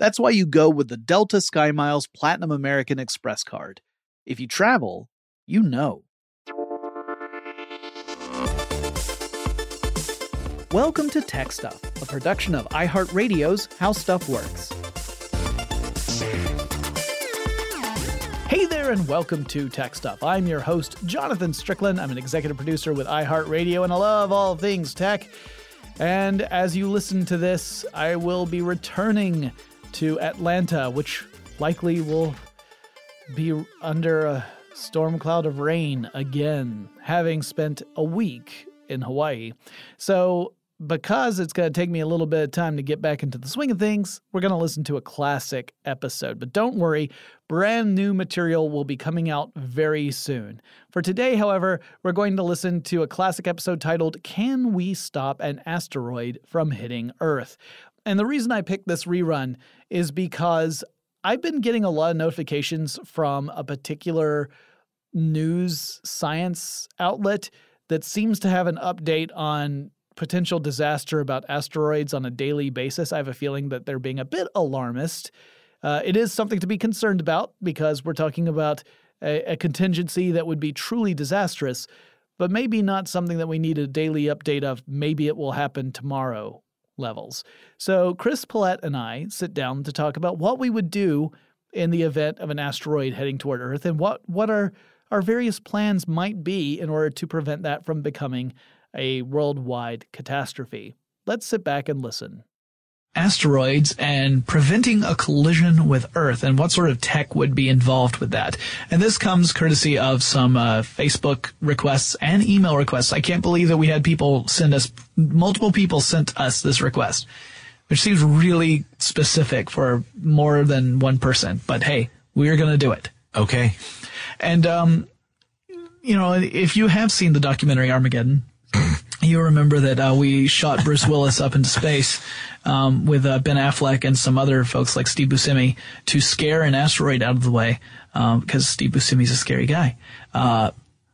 That's why you go with the Delta SkyMiles Platinum American Express card. If you travel, you know. Welcome to Tech Stuff, a production of iHeartRadio's How Stuff Works. Hey there, and welcome to Tech Stuff. I'm your host, Jonathan Strickland. I'm an executive producer with iHeartRadio, and I love all things tech. And as you listen to this, I will be returning to Atlanta, which likely will be under a storm cloud of rain again, having spent a week in Hawaii. So, because it's going to take me a little bit of time to get back into the swing of things, we're going to listen to a classic episode. But don't worry, brand new material will be coming out very soon. For today, however, we're going to listen to a classic episode titled Can We Stop an Asteroid from Hitting Earth? And the reason I picked this rerun is because I've been getting a lot of notifications from a particular news science outlet that seems to have an update on potential disaster about asteroids on a daily basis. I have a feeling that they're being a bit alarmist. Uh, it is something to be concerned about because we're talking about a, a contingency that would be truly disastrous, but maybe not something that we need a daily update of. Maybe it will happen tomorrow levels. So, Chris Pollette and I sit down to talk about what we would do in the event of an asteroid heading toward Earth and what, what our, our various plans might be in order to prevent that from becoming a worldwide catastrophe. Let's sit back and listen asteroids and preventing a collision with Earth and what sort of tech would be involved with that. And this comes courtesy of some uh, Facebook requests and email requests. I can't believe that we had people send us, multiple people sent us this request, which seems really specific for more than one person. But hey, we're going to do it. Okay. And, um, you know, if you have seen the documentary Armageddon, you remember that uh, we shot Bruce Willis up into space um, with uh, Ben Affleck and some other folks like Steve Buscemi to scare an asteroid out of the way because um, Steve Buscemi's a scary guy. Uh,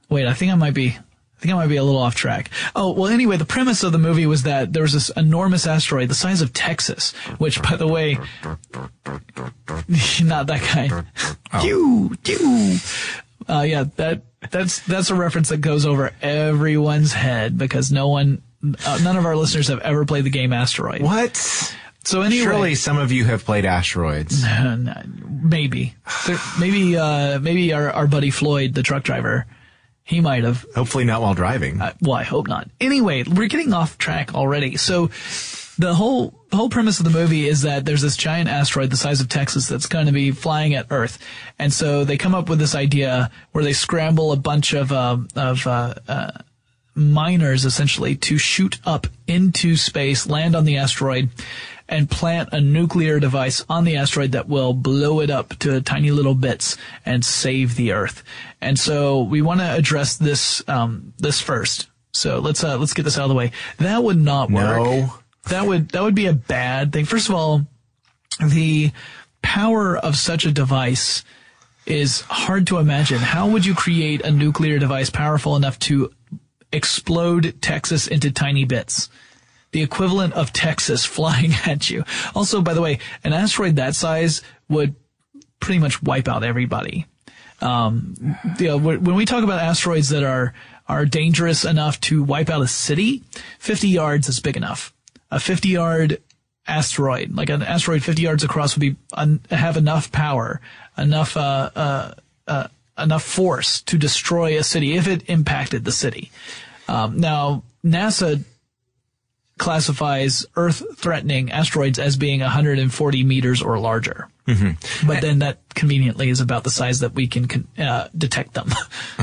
wait, I think I might be. I think I might be a little off track. Oh, well, anyway, the premise of the movie was that there was this enormous asteroid the size of Texas, which, by the way, not that kind. Oh. Uh, yeah, that that's that's a reference that goes over everyone's head because no one, uh, none of our listeners have ever played the game Asteroid. What? So anyway, Surely some of you have played asteroids. maybe, There- maybe, uh, maybe our our buddy Floyd, the truck driver, he might have. Hopefully not while driving. Uh, well, I hope not. Anyway, we're getting off track already. So the whole whole premise of the movie is that there's this giant asteroid the size of Texas that's going to be flying at Earth, and so they come up with this idea where they scramble a bunch of uh, of uh, uh, miners essentially to shoot up into space, land on the asteroid, and plant a nuclear device on the asteroid that will blow it up to tiny little bits and save the Earth. And so we want to address this um, this first. So let's uh, let's get this out of the way. That would not work. No. That would that would be a bad thing. First of all, the power of such a device is hard to imagine. How would you create a nuclear device powerful enough to explode Texas into tiny bits? The equivalent of Texas flying at you. Also, by the way, an asteroid that size would pretty much wipe out everybody. Um, you know, when we talk about asteroids that are are dangerous enough to wipe out a city, 50 yards is big enough. A 50 yard asteroid, like an asteroid 50 yards across, would be un- have enough power, enough uh, uh, uh, enough force to destroy a city if it impacted the city. Um, now, NASA classifies Earth-threatening asteroids as being 140 meters or larger. Mm-hmm. But then that conveniently is about the size that we can con- uh, detect them.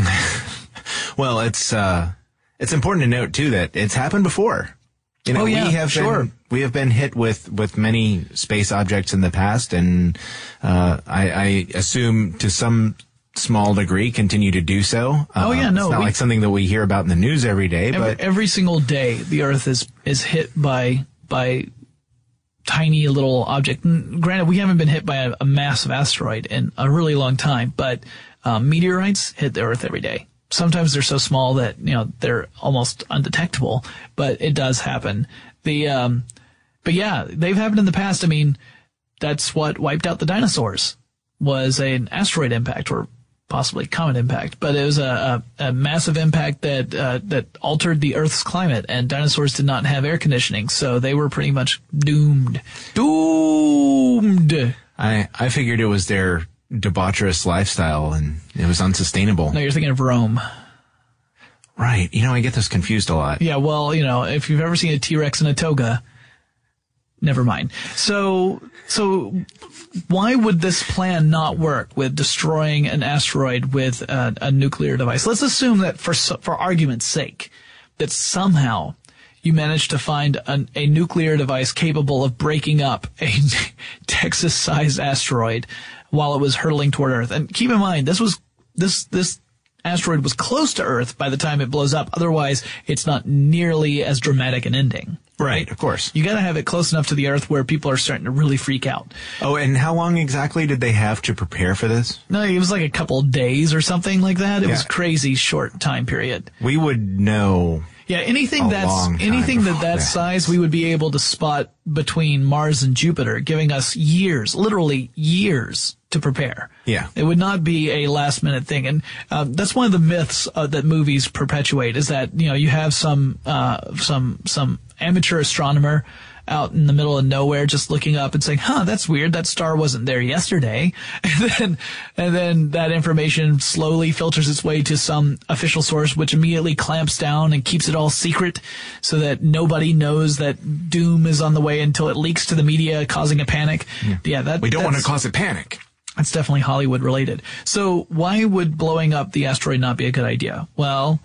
Well, it's uh, it's important to note too that it's happened before. You know, Oh, yeah, we have sure. been we have been hit with with many space objects in the past, and uh, I, I assume to some small degree continue to do so. Uh, Oh, yeah, no, it's not we- like something that we hear about in the news every day, every, but every single day, the Earth is is hit by by tiny little object. N- Granted, we haven't been hit by a, a massive asteroid in a really long time, but um, meteorites hit the Earth every day. Sometimes they're so small that you know they're almost undetectable, but it does happen. The um, but yeah, they've happened in the past. I mean, that's what wiped out the dinosaurs was an asteroid impact or possibly comet impact, but it was a, a, a massive impact that uh, that altered the Earth's climate, and dinosaurs did not have air conditioning, so they were pretty much doomed. Doomed. I I figured it was their debaucherous lifestyle and it was unsustainable. No, you're thinking of Rome. Right. You know, I get this confused a lot. Yeah, well, you know, if you've ever seen a T-Rex in a toga, never mind. So, so why would this plan not work with destroying an asteroid with a, a nuclear device? Let's assume that for for argument's sake, that somehow you managed to find an, a nuclear device capable of breaking up a Texas-sized asteroid while it was hurtling toward Earth. And keep in mind, this was this this asteroid was close to Earth by the time it blows up. Otherwise, it's not nearly as dramatic an ending. Right, of course. You gotta have it close enough to the Earth where people are starting to really freak out. Oh, and how long exactly did they have to prepare for this? No, it was like a couple of days or something like that. It was crazy short time period. We would know. Yeah, anything that's anything that that size, we would be able to spot between Mars and Jupiter, giving us years, literally years to prepare. Yeah. it would not be a last minute thing, and um, that's one of the myths uh, that movies perpetuate is that you know you have some uh, some some amateur astronomer out in the middle of nowhere just looking up and saying, huh, that's weird. That star wasn't there yesterday. And then, and then that information slowly filters its way to some official source, which immediately clamps down and keeps it all secret so that nobody knows that doom is on the way until it leaks to the media, causing a panic. Yeah, that, We don't want to cause a panic. that's definitely Hollywood related. So why would blowing up the asteroid not be a good idea? Well,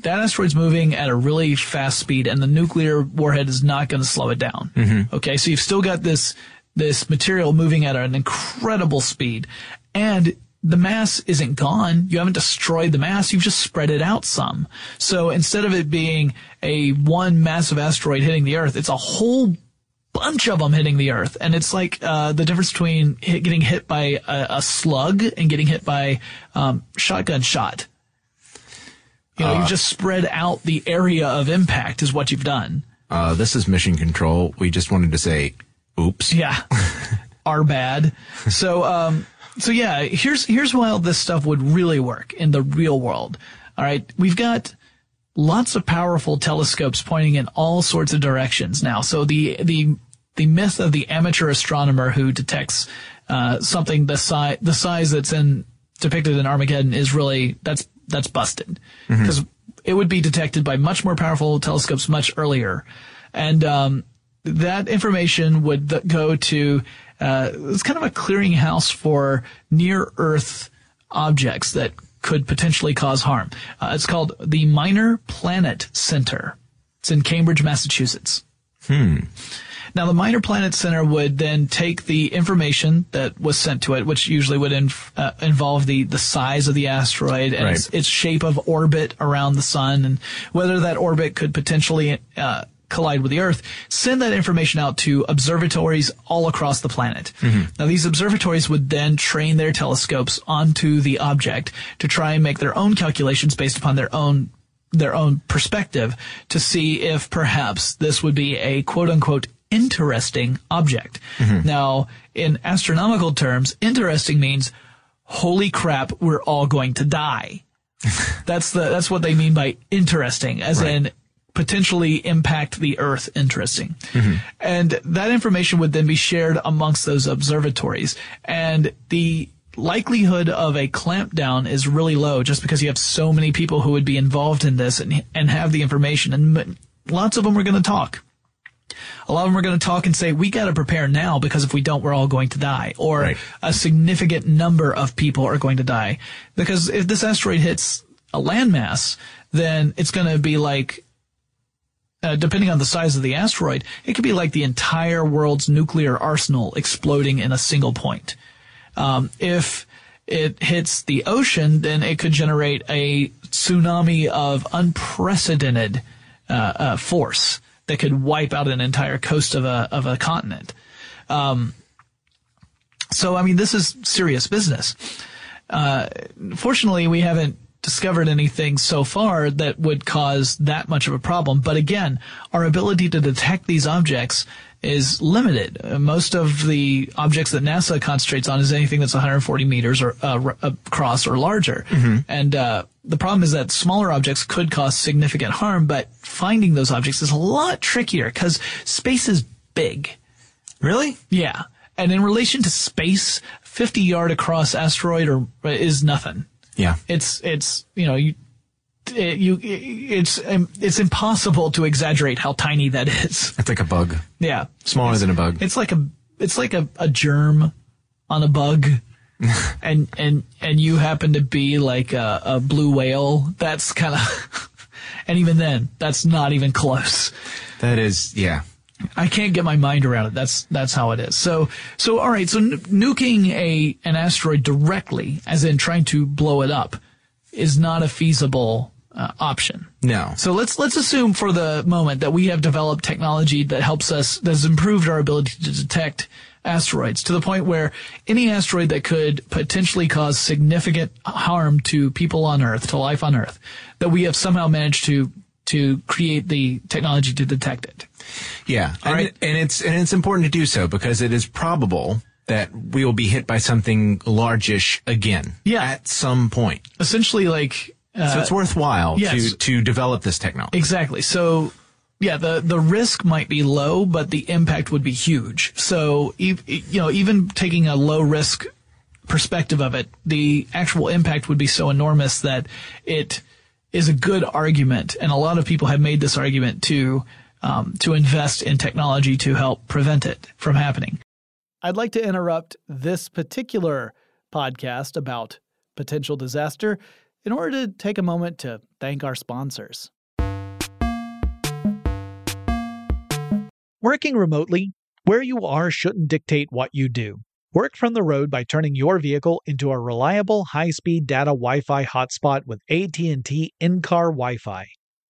that asteroid's moving at a really fast speed and the nuclear warhead is not going to slow it down. Okay. So you've still got this, this material moving at an incredible speed and the mass isn't gone. You haven't destroyed the mass. You've just spread it out some. So instead of it being a one massive asteroid hitting the earth, it's a whole bunch of them hitting the earth. And it's like, uh, the difference between hit, getting hit by a, a slug and getting hit by, um, shotgun shot. You know, you've just spread out the area of impact is what you've done. Uh, this is Mission Control. We just wanted to say, oops. Yeah. Are bad. So, um, so yeah, here's here's how this stuff would really work in the real world. All right, we've got lots of powerful telescopes pointing in all sorts of directions now. So the the the myth of the amateur astronomer who detects uh, something the size the size that's in depicted in Armageddon is really that's that's busted because it would be detected by much more powerful telescopes much earlier, and um, that information would th- go to uh, it's kind of a clearinghouse for near Earth objects that could potentially cause harm. Uh, it's called the Minor Planet Center. It's in Cambridge, Massachusetts. Now, the Minor Planet Center would then take the information that was sent to it, which usually would inf- uh, involve the, the size of the asteroid and its, Right. its shape of orbit around the sun and whether that orbit could potentially uh, collide with the Earth, send that information out to observatories all across the planet. Now, these observatories would then train their telescopes onto the object to try and make their own calculations based upon their own their own perspective to see if perhaps this would be a quote unquote interesting object. Mm-hmm. Now, in astronomical terms, interesting means holy crap, we're all going to die. that's the that's what they mean by interesting, as in potentially impact the Earth interesting. Mm-hmm. And that information would then be shared amongst those observatories. And the likelihood of a clampdown is really low just because you have so many people who would be involved in this and, and have the information. And m- lots of them are going to talk. A lot of them are going to talk and say, we got to prepare now because if we don't, we're all going to die. Or Right. a significant number of people are going to die. Because if this asteroid hits a landmass, then it's going to be like, uh, depending on the size of the asteroid, it could be like the entire world's nuclear arsenal exploding in a single point. Um, if it hits the ocean, then it could generate a tsunami of unprecedented uh, uh, force that could wipe out an entire coast of a of a continent. Um, so, I mean, this is serious business. Uh, fortunately, we haven't discovered anything so far that would cause that much of a problem. But again, our ability to detect these objects is limited. Uh, most of the objects that NASA concentrates on is anything that's 140 meters or uh, r- across or larger. And uh, the problem is that smaller objects could cause significant harm, but finding those objects is a lot trickier because space is big. Really? Yeah. And in relation to space, 50 yard across asteroid or is nothing. Yeah. It's, it's, you know, you, it, you, it's, it's impossible to exaggerate how tiny that is. It's like a bug. Yeah. Smaller than a bug. It's like a, it's like a, a germ on a bug. and, and, and you happen to be like a, a blue whale. That's kind of, and even then, that's not even close. That is, yeah. I can't get my mind around it. That's that's how it is. So so all right. So nu- nuking a an asteroid directly, as in trying to blow it up, is not a feasible uh, option. No. So let's let's assume for the moment that we have developed technology that helps us that has improved our ability to detect asteroids to the point where any asteroid that could potentially cause significant harm to people on Earth, to life on Earth, that we have somehow managed to to create the technology to detect it. Yeah. And, right. it- and it's, and it's important to do so because it is probable that we will be hit by something largish again. Yeah. At some point. Essentially, like uh, So it's worthwhile yes. to, to develop this technology. Exactly. So, yeah, the the risk might be low, but the impact would be huge. So, you know, even taking a low risk perspective of it, the actual impact would be so enormous that it is a good argument, and a lot of people have made this argument to um, to invest in technology to help prevent it from happening. I'd like to interrupt this particular podcast about potential disaster in order to take a moment to thank our sponsors. Working remotely, where you are shouldn't dictate what you do. Work from the road by turning your vehicle into a reliable high-speed data Wi-Fi hotspot with AT&T in-car Wi-Fi.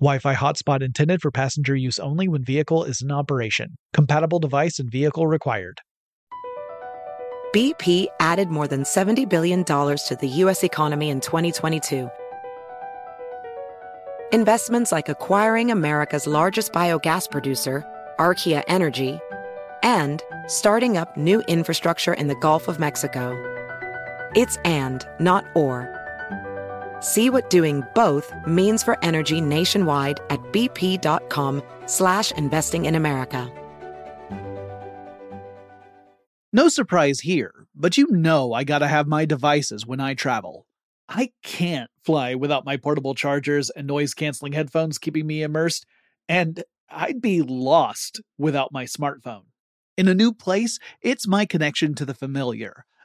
Wi Fi hotspot intended for passenger use only when vehicle is in operation. Compatible device and vehicle required. BP added more than $70 billion to the U.S. economy in 2022. Investments like acquiring America's largest biogas producer, Archaea Energy, and starting up new infrastructure in the Gulf of Mexico. It's and, not or. See what doing both means for energy nationwide at bp.com slash investing in America. No surprise here, but you know I gotta have my devices when I travel. I can't fly without my portable chargers and noise canceling headphones keeping me immersed, and I'd be lost without my smartphone. In a new place, it's my connection to the familiar.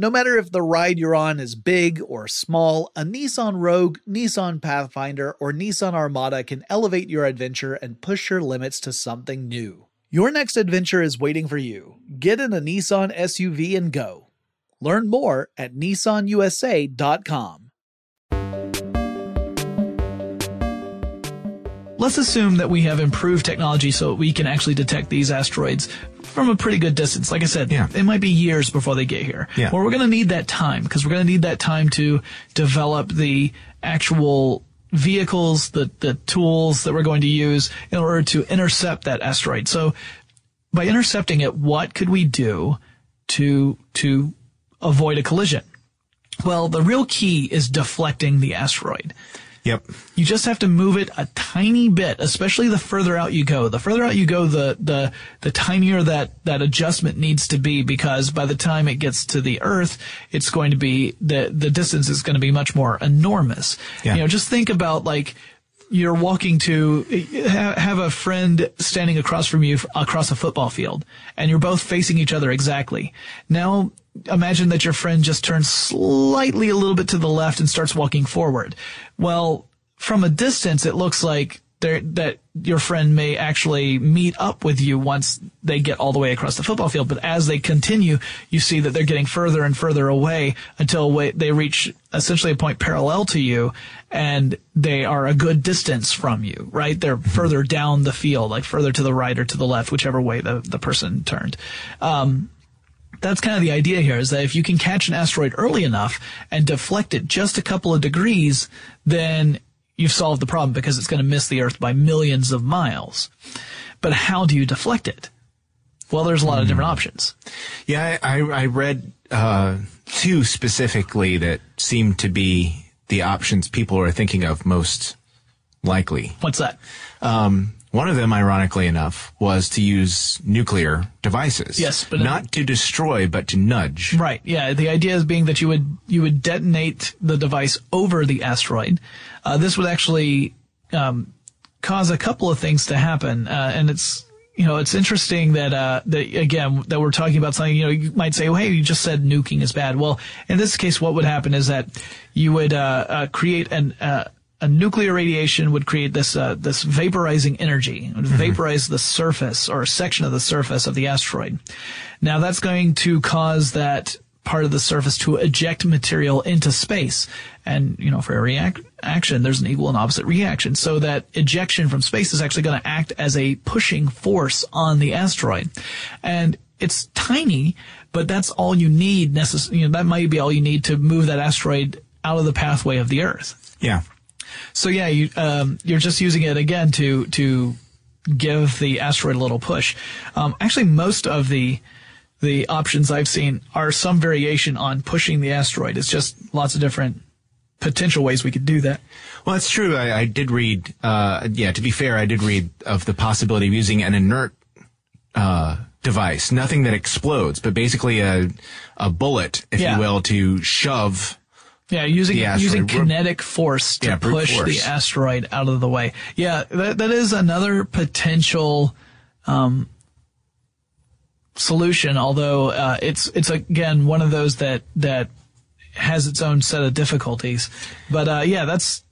No matter if the ride you're on is big or small, a Nissan Rogue, Nissan Pathfinder, or Nissan Armada can elevate your adventure and push your limits to something new. Your next adventure is waiting for you. Get in a Nissan SUV and go. Learn more at nissanusa.com. Let's assume that we have improved technology so we can actually detect these asteroids from a pretty good distance. Like I said, Yeah. it might be years before they get here. Yeah. Well, we're going to need that time because we're going to need that time to develop the actual vehicles, the, the tools that we're going to use in order to intercept that asteroid. So by intercepting it, what could we do to, to avoid a collision? Well, the real key is deflecting the asteroid. Yep. You just have to move it a tiny bit, especially the further out you go. The further out you go, the, the, the tinier that, that adjustment needs to be because by the time it gets to the earth, it's going to be, the, the distance is going to be much more enormous. Yeah. You know, just think about like, you're walking to have a friend standing across from you across a football field and you're both facing each other exactly. Now imagine that your friend just turns slightly a little bit to the left and starts walking forward. Well, from a distance, it looks like there, that your friend may actually meet up with you once they get all the way across the football field. But as they continue, you see that they're getting further and further away until they reach essentially a point parallel to you and they are a good distance from you, right? They're further down the field, like further to the right or to the left, whichever way the, the person turned. Um, that's kind of the idea here is that if you can catch an asteroid early enough and deflect it just a couple of degrees, then you've solved the problem because it's going to miss the Earth by millions of miles. But how do you deflect it? Well, there's a lot of different options. Yeah, I, I, I read uh, two specifically that seem to be the options people are thinking of most likely. What's that? Um, one of them, ironically enough, was to use nuclear devices. Yes, but- not to destroy, but to nudge. Right. Yeah. The idea is being that you would you would detonate the device over the asteroid. Uh, this would actually um, cause a couple of things to happen, uh, and it's you know, it's interesting that, uh, that again, that we're talking about something, you know, you might say, well, hey, you just said nuking is bad. Well, in this case, what would happen is that you would, uh, uh, create an, uh, a nuclear radiation would create this uh, this vaporizing energy, it would Mm-hmm. vaporize the surface or a section of the surface of the asteroid. Now that's going to cause that part of the surface to eject material into space, and you know for every ac- action there's an equal and opposite reaction. So that ejection from space is actually going to act as a pushing force on the asteroid, and it's tiny, but that's all you need. Necess- you know that might be all you need to move that asteroid out of the pathway of the Earth. Yeah. So yeah, you, um, you're just using it again to to give the asteroid a little push. Um, actually, most of the the options I've seen are some variation on pushing the asteroid. It's just lots of different potential ways we could do that. Well, that's true. I, I did read, uh, yeah, to be fair, I did read of the possibility of using an inert, uh, device, nothing that explodes, but basically a, a bullet, if Yeah. you will, to shove. Yeah, using using kinetic force to Yeah, push force. the asteroid out of the way. Yeah, that that is another potential um, solution. Although uh, it's it's again one of those that that has its own set of difficulties. But uh, yeah, that's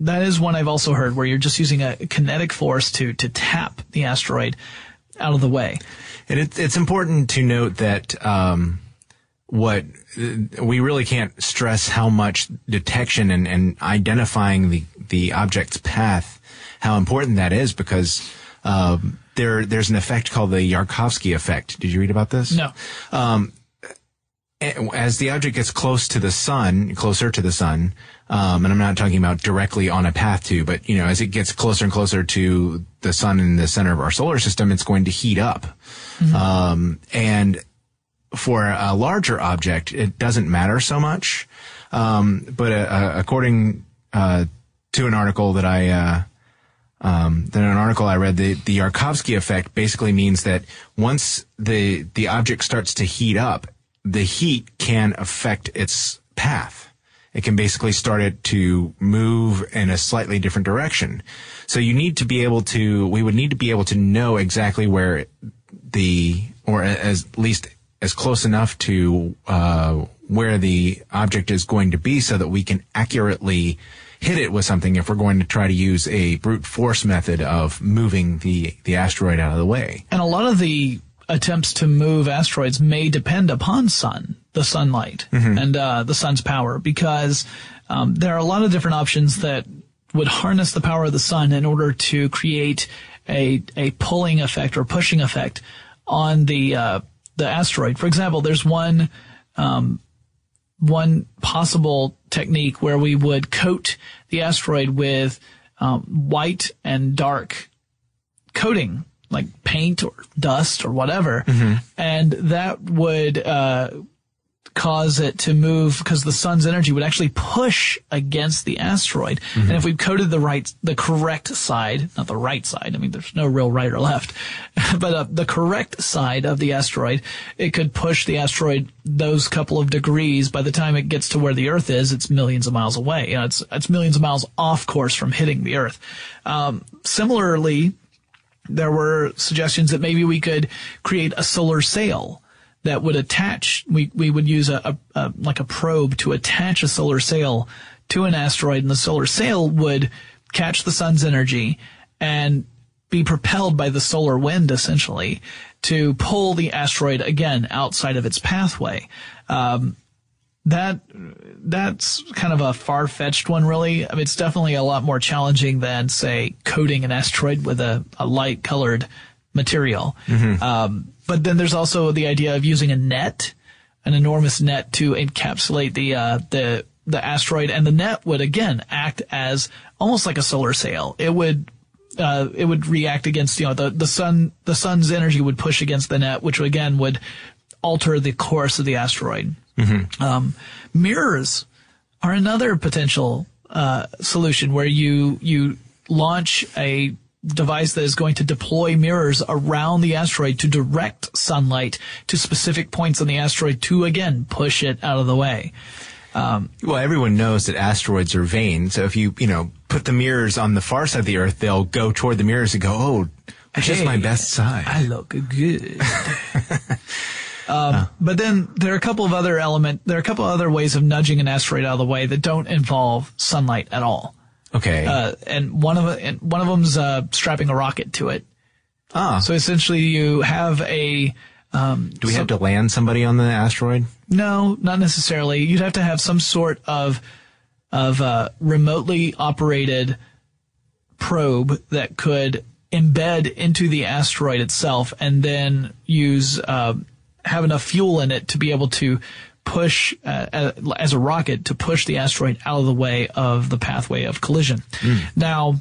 that is one I've also heard where you're just using a kinetic force to to tap the asteroid out of the way. And it, it's important to note that, um, what we really can't stress how much detection and, and identifying the, the object's path, how important that is because, um, there, there's an effect called the Yarkovsky effect. Did you read about this? No, as the object gets close to the sun, closer to the sun, um, and I'm not talking about directly on a path to, but you know, as it gets closer and closer to the sun in the center of our solar system, it's going to heat up. Um, and for a larger object, it doesn't matter so much. Um, but uh, uh, according uh, to an article that I uh, um, then an article I read, the, the Yarkovsky effect basically means that once the the object starts to heat up, the heat can affect its path. It can basically start it to move in a slightly different direction. So you need to be able to, we would need to be able to know exactly where the, or as at least as close enough to uh, where the object is going to be so that we can accurately hit it with something if we're going to try to use a brute force method of moving the, the asteroid out of the way. And a lot of the attempts to move asteroids may depend upon sun, the sunlight, and uh, the sun's power, because um, there are a lot of different options that would harness the power of the sun in order to create a a pulling effect or pushing effect on the uh, the asteroid. For example, there's one one possible technique where we would coat the asteroid with um, white and dark coating, like paint or dust or whatever, and that would uh, cause it to move because the sun's energy would actually push against the asteroid. And if we coded the right, the correct side, not the right side, I mean, there's no real right or left, but uh, the correct side of the asteroid, it could push the asteroid those couple of degrees. By the time it gets to where the Earth is, it's millions of miles away. You know, it's it's millions of miles off course from hitting the Earth. Um, similarly, there were suggestions that maybe we could create a solar sail that would attach we, we would use a, a, a like a probe to attach a solar sail to an asteroid and the solar sail would catch the sun's energy and be propelled by the solar wind essentially to pull the asteroid again outside of its pathway um, that that's kind of a far fetched one, really. I mean, it's definitely a lot more challenging than, say, coating an asteroid with a, a light colored material. Um, but then there's also the idea of using a net, an enormous net to encapsulate the uh, the the asteroid, and the net would again act as almost like a solar sail. It would uh, it would react against you know the the sun the sun's energy would push against the net, which again would alter the course of the asteroid. Um, mirrors are another potential uh, solution where you you launch a device that is going to deploy mirrors around the asteroid to direct sunlight to specific points on the asteroid to again push it out of the way. Well, everyone knows that asteroids are vain. So if you, you know, put the mirrors on the far side of the Earth, they'll go toward the mirrors and go, oh, It's just my best side. I look good. um, but then there are a couple of other element. There are a couple of other ways of nudging an asteroid out of the way that don't involve sunlight at all. Okay. Uh, and one of and one of them's uh, strapping a rocket to it. ah. So essentially, you have a um, do we have to land somebody on the asteroid? No, not necessarily. You'd have to have some sort of of uh, remotely operated probe that could embed into the asteroid itself, and then use uh, have enough fuel in it to be able to push uh, as a rocket to push the asteroid out of the way of the pathway of collision. Now.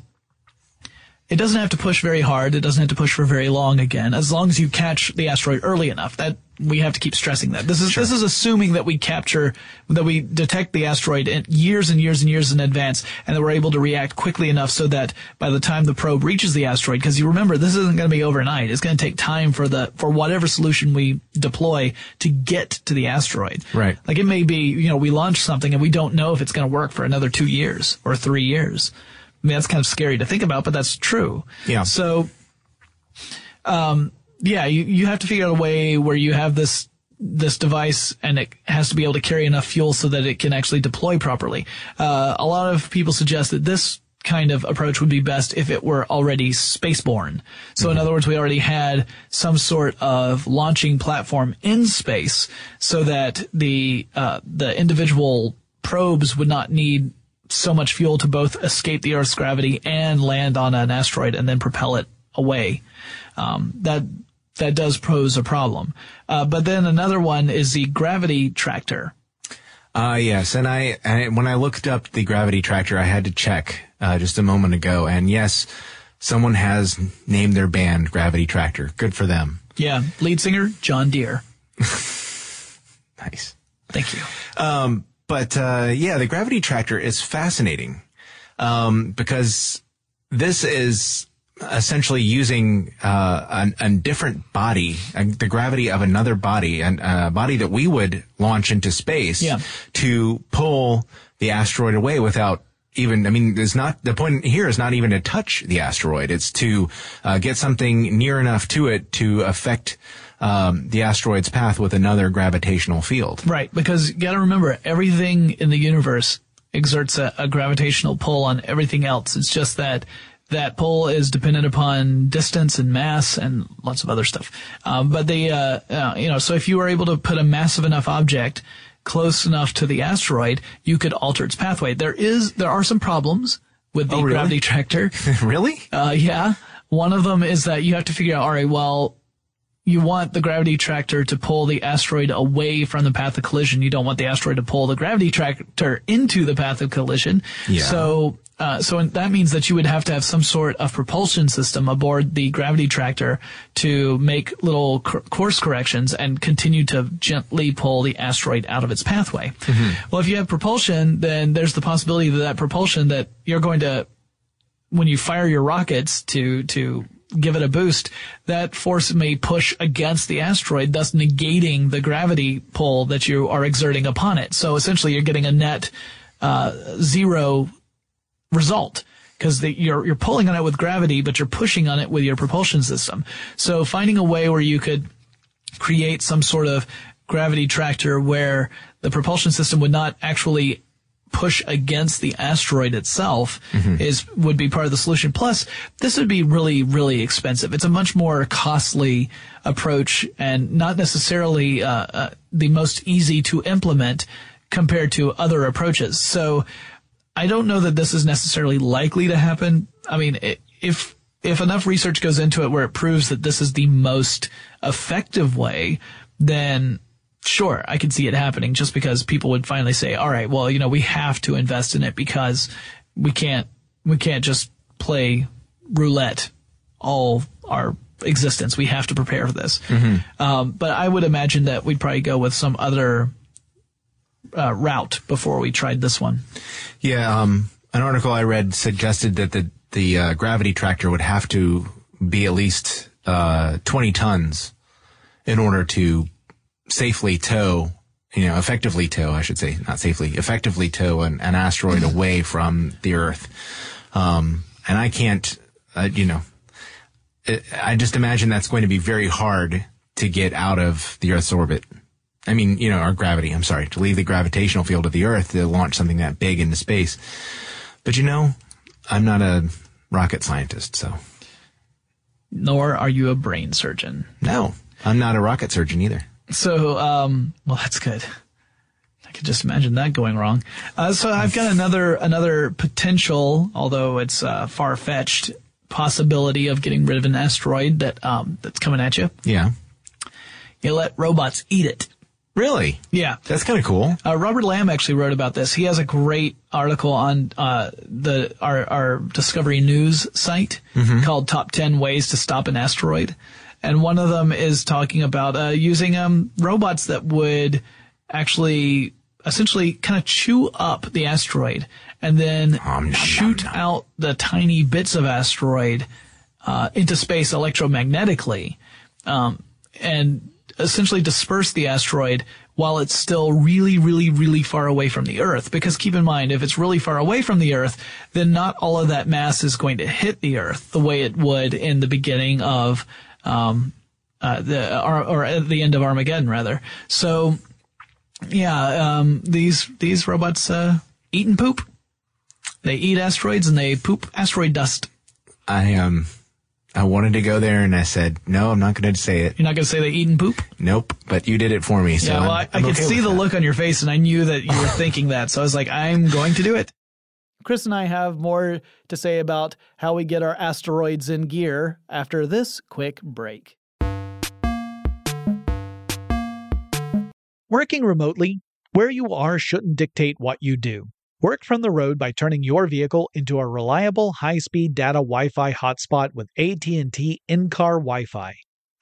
It doesn't have to push very hard. It doesn't have to push for very long again, as long as you catch the asteroid early enough. That we have to keep stressing that. This is this is assuming that we capture that we detect the asteroid in years and years and years in advance, and that we're able to react quickly enough so that by the time the probe reaches the asteroid, because you remember this isn't going to be overnight. It's going to take time for the for whatever solution we deploy to get to the asteroid. Right. Like it may be, you know, we launch something and we don't know if it's going to work for another two years or three years. I mean, that's kind of scary to think about, but that's true. Yeah. So, um, yeah, you, you have to figure out a way where you have this, this device and it has to be able to carry enough fuel so that it can actually deploy properly. Uh, a lot of people suggest that this kind of approach would be best if it were already spaceborne. So in other words, we already had some sort of launching platform in space so that the, uh, the individual probes would not need so much fuel to both escape the Earth's gravity and land on an asteroid and then propel it away. Um, that that does pose a problem. Uh, but then another one is the gravity tractor. Uh, yes. And I, I, when I looked up the gravity tractor, I had to check, uh, just a moment ago. And yes, someone has named their band Gravity Tractor. Good for them. Yeah, lead singer John Deere. Nice. Thank you. Um, but, uh, yeah, the gravity tractor is fascinating. Um, because this is essentially using, uh, a, a different body, uh, the gravity of another body, and a body that we would launch into space Yeah. to pull the asteroid away without even, I mean, there's not, the point here is not even to touch the asteroid. It's to, uh, get something near enough to it to affect, um, the asteroid's path with another gravitational field. Right, because you gotta remember, everything in the universe exerts a, a gravitational pull on everything else. It's just that that pull is dependent upon distance and mass and lots of other stuff. Um, but they, uh, uh, you know, so if you were able to put a massive enough object close enough to the asteroid, you could alter its pathway. There is, there are some problems with the Oh, really? gravity tractor. really? Uh, yeah. One of them is that you have to figure out, all right, well, you want the gravity tractor to pull the asteroid away from the path of collision. You don't want the asteroid to pull the gravity tractor into the path of collision. Yeah. So, uh, so that means that you would have to have some sort of propulsion system aboard the gravity tractor to make little cor- course corrections and continue to gently pull the asteroid out of its pathway. Well, if you have propulsion, then there's the possibility that that propulsion that you're going to when you fire your rockets to to give it a boost, that force may push against the asteroid, thus negating the gravity pull that you are exerting upon it. So essentially, you're getting a net uh, zero result because you're you're pulling on it with gravity, but you're pushing on it with your propulsion system. So finding a way where you could create some sort of gravity tractor where the propulsion system would not actually push against the asteroid itself is would be part of the solution. Plus, this would be really really expensive. It's a much more costly approach and not necessarily uh, uh, the most easy to implement compared to other approaches. So. I don't know that this is necessarily likely to happen. I mean, if if enough research goes into it where it proves that this is the most effective way, then sure, I could see it happening just because people would finally say, all right, well, you know, we have to invest in it because we can't we can't just play roulette all our existence. We have to prepare for this. Um, but I would imagine that we'd probably go with some other uh, route before we tried this one. Yeah, um, an article I read suggested that the the uh, gravity tractor would have to be at least uh, 20 tons in order to safely tow, you know, effectively tow, I should say, not safely, effectively tow an, an asteroid away from the Earth. Um, and I can't, uh, you know, I just imagine that's going to be very hard to get out of the Earth's orbit. I mean, you know, our gravity, I'm sorry, to leave the gravitational field of the Earth to launch something that big into space. But you know, I'm not a rocket scientist, so. Nor are you a brain surgeon. No, I'm not a rocket surgeon either. So, um, well, that's good. I could just imagine that going wrong. Uh, so I've got another another potential, although it's uh, far fetched possibility of getting rid of an asteroid that um, that's coming at you. Yeah. You let robots eat it. Really? Yeah. That's kind of cool. Uh, Robert Lamb actually wrote about this. He has a great article on uh, the our, our Discovery News site called "Top Ten Ways to Stop an Asteroid," and one of them is talking about uh, using um, robots that would actually essentially kind of chew up the asteroid and then nom, nom, shoot nom. out the tiny bits of asteroid uh, into space electromagnetically um, and essentially disperse the asteroid while it's still really, really, really far away from the Earth. Because keep in mind, if it's really far away from the Earth, then not all of that mass is going to hit the Earth the way it would in the beginning of, um, uh, the, or, or at the end of Armageddon, rather. So, yeah, um, these, these robots, uh, eat and poop. They eat asteroids and they poop asteroid dust. I, um, I wanted to go there and I said, no, I'm not going to say it. You're not going to say they eat and poop? Nope. But you did it for me. So yeah, well, I, I'm, I I'm could okay see the that. look on your face, and I knew that you were thinking that. So I was like, I'm going to do it. Chris and I have more to say about how we get our asteroids in gear after this quick break. Working remotely, where you are shouldn't dictate what you do. Work from the road by turning your vehicle into a reliable high-speed data Wi-Fi hotspot with AT&T in-car Wi-Fi.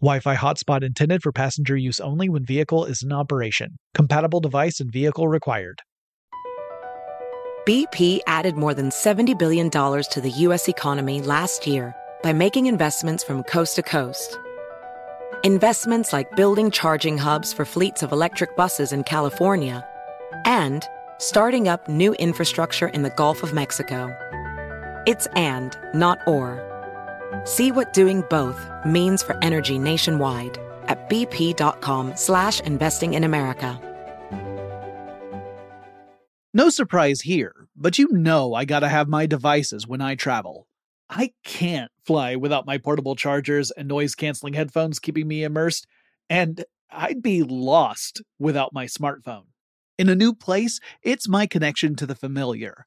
Wi-Fi hotspot intended for passenger use only when vehicle is in operation. Compatible device and vehicle required. BP added more than $70 billion to the U.S. economy last year by making investments from coast to coast. Investments like building charging hubs for fleets of electric buses in California and starting up new infrastructure in the Gulf of Mexico. It's and, not or. See what doing both means for energy nationwide at bp.com slash investing in America. No surprise here, but you know I gotta have my devices when I travel. I can't fly without my portable chargers and noise canceling headphones keeping me immersed, and I'd be lost without my smartphone. In a new place, it's my connection to the familiar.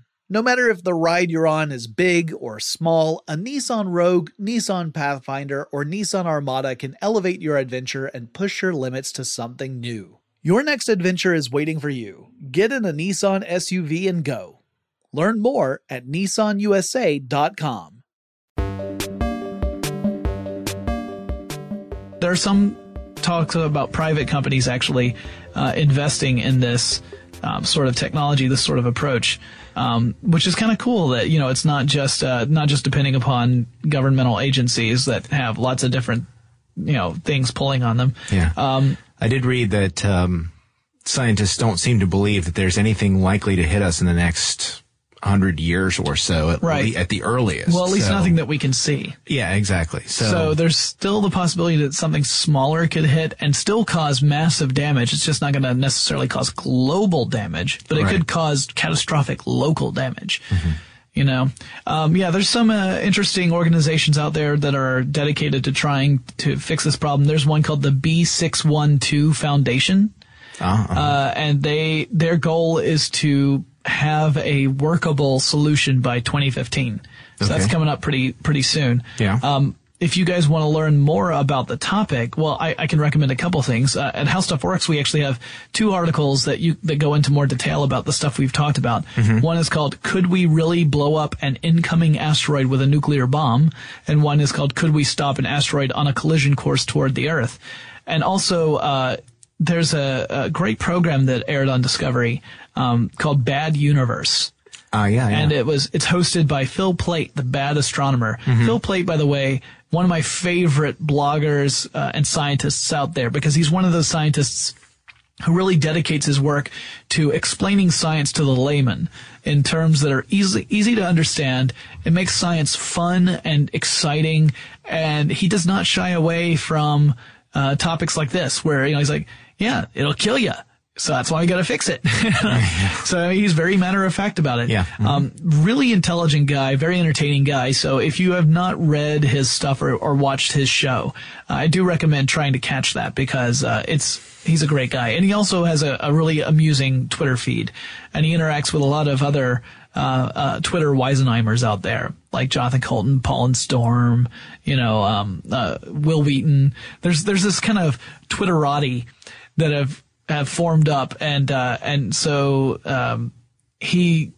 No matter if the ride you're on is big or small, a Nissan Rogue, Nissan Pathfinder, or Nissan Armada can elevate your adventure and push your limits to something new. Your next adventure is waiting for you. Get in a Nissan SUV and go. Learn more at nissanusa.com. There are some talks about private companies actually uh, investing in this um, sort of technology, this sort of approach, um, which is kind of cool. That you know, it's not just uh, not just depending upon governmental agencies that have lots of different you know things pulling on them. Yeah. Um, I did read that um, scientists don't seem to believe that there's anything likely to hit us in the next hundred years or so, at, Right. le- at the earliest. well, at least So- nothing that we can see. Yeah, exactly. So, So there's still the possibility that something smaller could hit and still cause massive damage. It's just not going to necessarily cause global damage, but it Right. could cause catastrophic local damage. You know, um, yeah, there's some uh, interesting organizations out there that are dedicated to trying to fix this problem. There's one called the B612 Foundation uh, uh, and they their goal is to have a workable solution by 2015. So that's coming up pretty pretty soon. Yeah. Um, if you guys want to learn more about the topic, well, I, I can recommend a couple things. Uh, at How Stuff Works, we actually have two articles that you that go into more detail about the stuff we've talked about. One is called "Could We Really Blow Up an Incoming Asteroid with a Nuclear Bomb?" and one is called "Could We Stop an Asteroid on a Collision Course Toward the Earth?" And also, uh, there's a, a great program that aired on Discovery um, called Bad Universe uh, yeah, yeah. and it was it's hosted by Phil Plait, the bad astronomer. Mm-hmm. Phil Plait, by the way, one of my favorite bloggers uh, and scientists out there because he's one of those scientists who really dedicates his work to explaining science to the layman in terms that are easy easy to understand. It makes science fun and exciting, and he does not shy away from uh, topics like this, where you know he's like, "Yeah, it'll kill you." So that's why we got to fix it. so he's very matter of fact about it. Yeah. Um, really intelligent guy, very entertaining guy. So if you have not read his stuff or, or watched his show, uh, I do recommend trying to catch that because uh, it's he's a great guy, and he also has a, a really amusing Twitter feed, and he interacts with a lot of other. Uh, uh, Twitter Weisenheimers out there, like Jonathan Coulton, Paul and Storm, you know, um, uh, Wil Wheaton. There's, there's this kind of Twitterati that have, have formed up and, uh, and so, um, he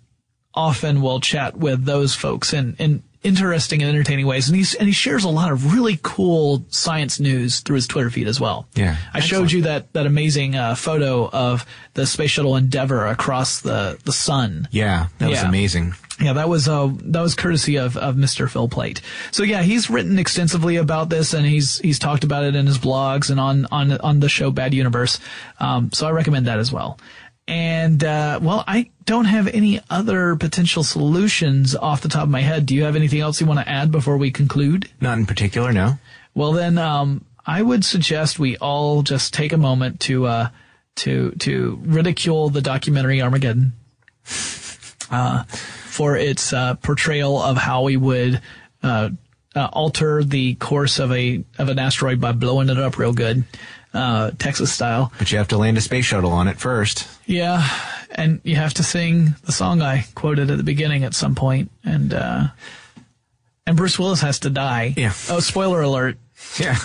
often will chat with those folks in, in interesting and entertaining ways. And he's, and he shares a lot of really cool science news through his Twitter feed as well. Yeah. I showed you that, that amazing, uh, photo of the space shuttle Endeavour across the, the sun. yeah, that was Yeah. amazing. Yeah, that was uh that was courtesy of, of Mr. Phil Plait. So yeah, he's written extensively about this and he's he's talked about it in his blogs and on on on the show Bad Universe. Um, so I recommend that as well. And uh, well, I don't have any other potential solutions off the top of my head. Do you have anything else you want to add before we conclude? Not in particular, no. Well, then um, I would suggest we all just take a moment to uh, to to ridicule the documentary Armageddon uh, for its uh, portrayal of how we would uh, uh, alter the course of a of an asteroid by blowing it up real good, uh, Texas style. But you have to land a space shuttle on it first. Yeah, and you have to sing the song I quoted at the beginning at some point, and uh, and Bruce Willis has to die. Yeah. Oh, spoiler alert. Yeah.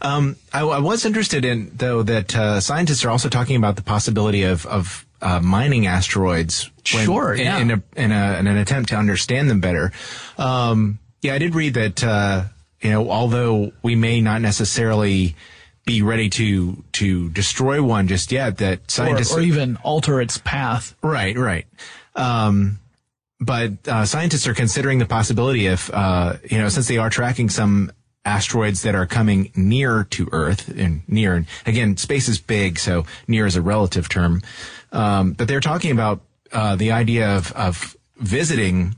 Um, I, I was interested in, though, that uh, scientists are also talking about the possibility of, of uh, mining asteroids. Sure, in, yeah. In, a, in, a, in an attempt to understand them better. Um, yeah, I did read that, uh, you know, although we may not necessarily be ready to to destroy one just yet, that Or, scientists or even alter its path. Right, right. Um, but uh, scientists are considering the possibility if, uh, you know, since they are tracking some asteroids that are coming near to Earth, and near, and again, space is big, so near is a relative term. Um, but they're talking about uh, the idea of, of visiting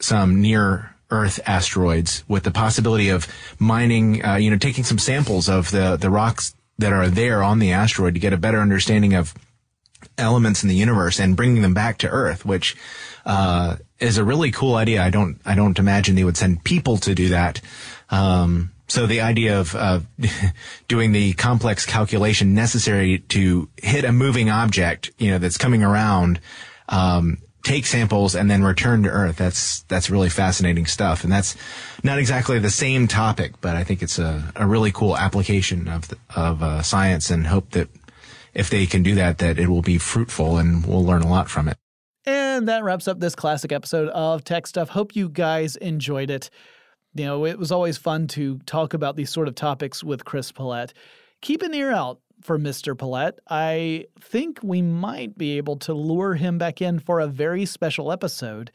some near Earth asteroids with the possibility of mining, uh, you know, taking some samples of the, the rocks that are there on the asteroid to get a better understanding of elements in the universe and bringing them back to Earth, which uh, is a really cool idea. I don't I don't imagine they would send people to do that. Um, so the idea of uh, doing the complex calculation necessary to hit a moving object, you know, that's coming around, um, take samples and then return to Earth. That's that's really fascinating stuff, and that's not exactly the same topic, but I think it's a, a really cool application of the, of uh, science, and hope that if they can do that, that it will be fruitful and we'll learn a lot from it. And that wraps up this classic episode of Tech Stuff. Hope you guys enjoyed it. You know, it was always fun to talk about these sort of topics with Chris Pollette. Keep an ear out for Mr. Pollette. I think we might be able to lure him back in for a very special episode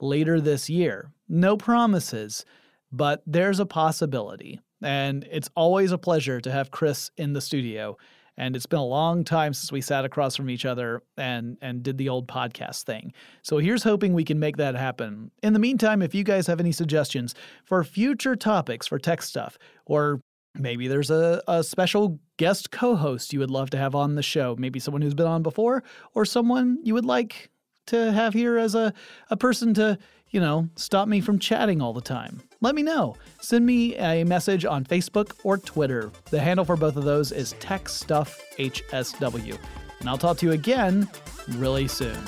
later this year. No promises, but there's a possibility. And it's always a pleasure to have Chris in the studio. And it's been a long time since we sat across from each other and and did the old podcast thing. So here's hoping we can make that happen. In the meantime, if you guys have any suggestions for future topics for tech stuff, or maybe there's a, a special guest co-host you would love to have on the show, maybe someone who's been on before, or someone you would like to have here as a, a person to you know, stop me from chatting all the time? Let me know. Send me a message on Facebook or Twitter. The handle for both of those is TechStuffHSW. And I'll talk to you again really soon.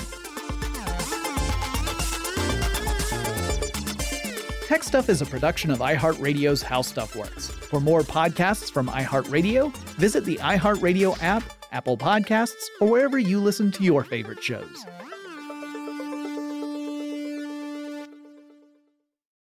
Tech Stuff is a production of iHeartRadio's How Stuff Works. For more podcasts from iHeartRadio, visit the iHeartRadio app, Apple Podcasts, or wherever you listen to your favorite shows.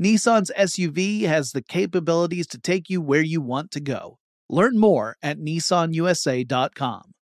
Nissan's SUV has the capabilities to take you where you want to go. Learn more at nissanusa.com.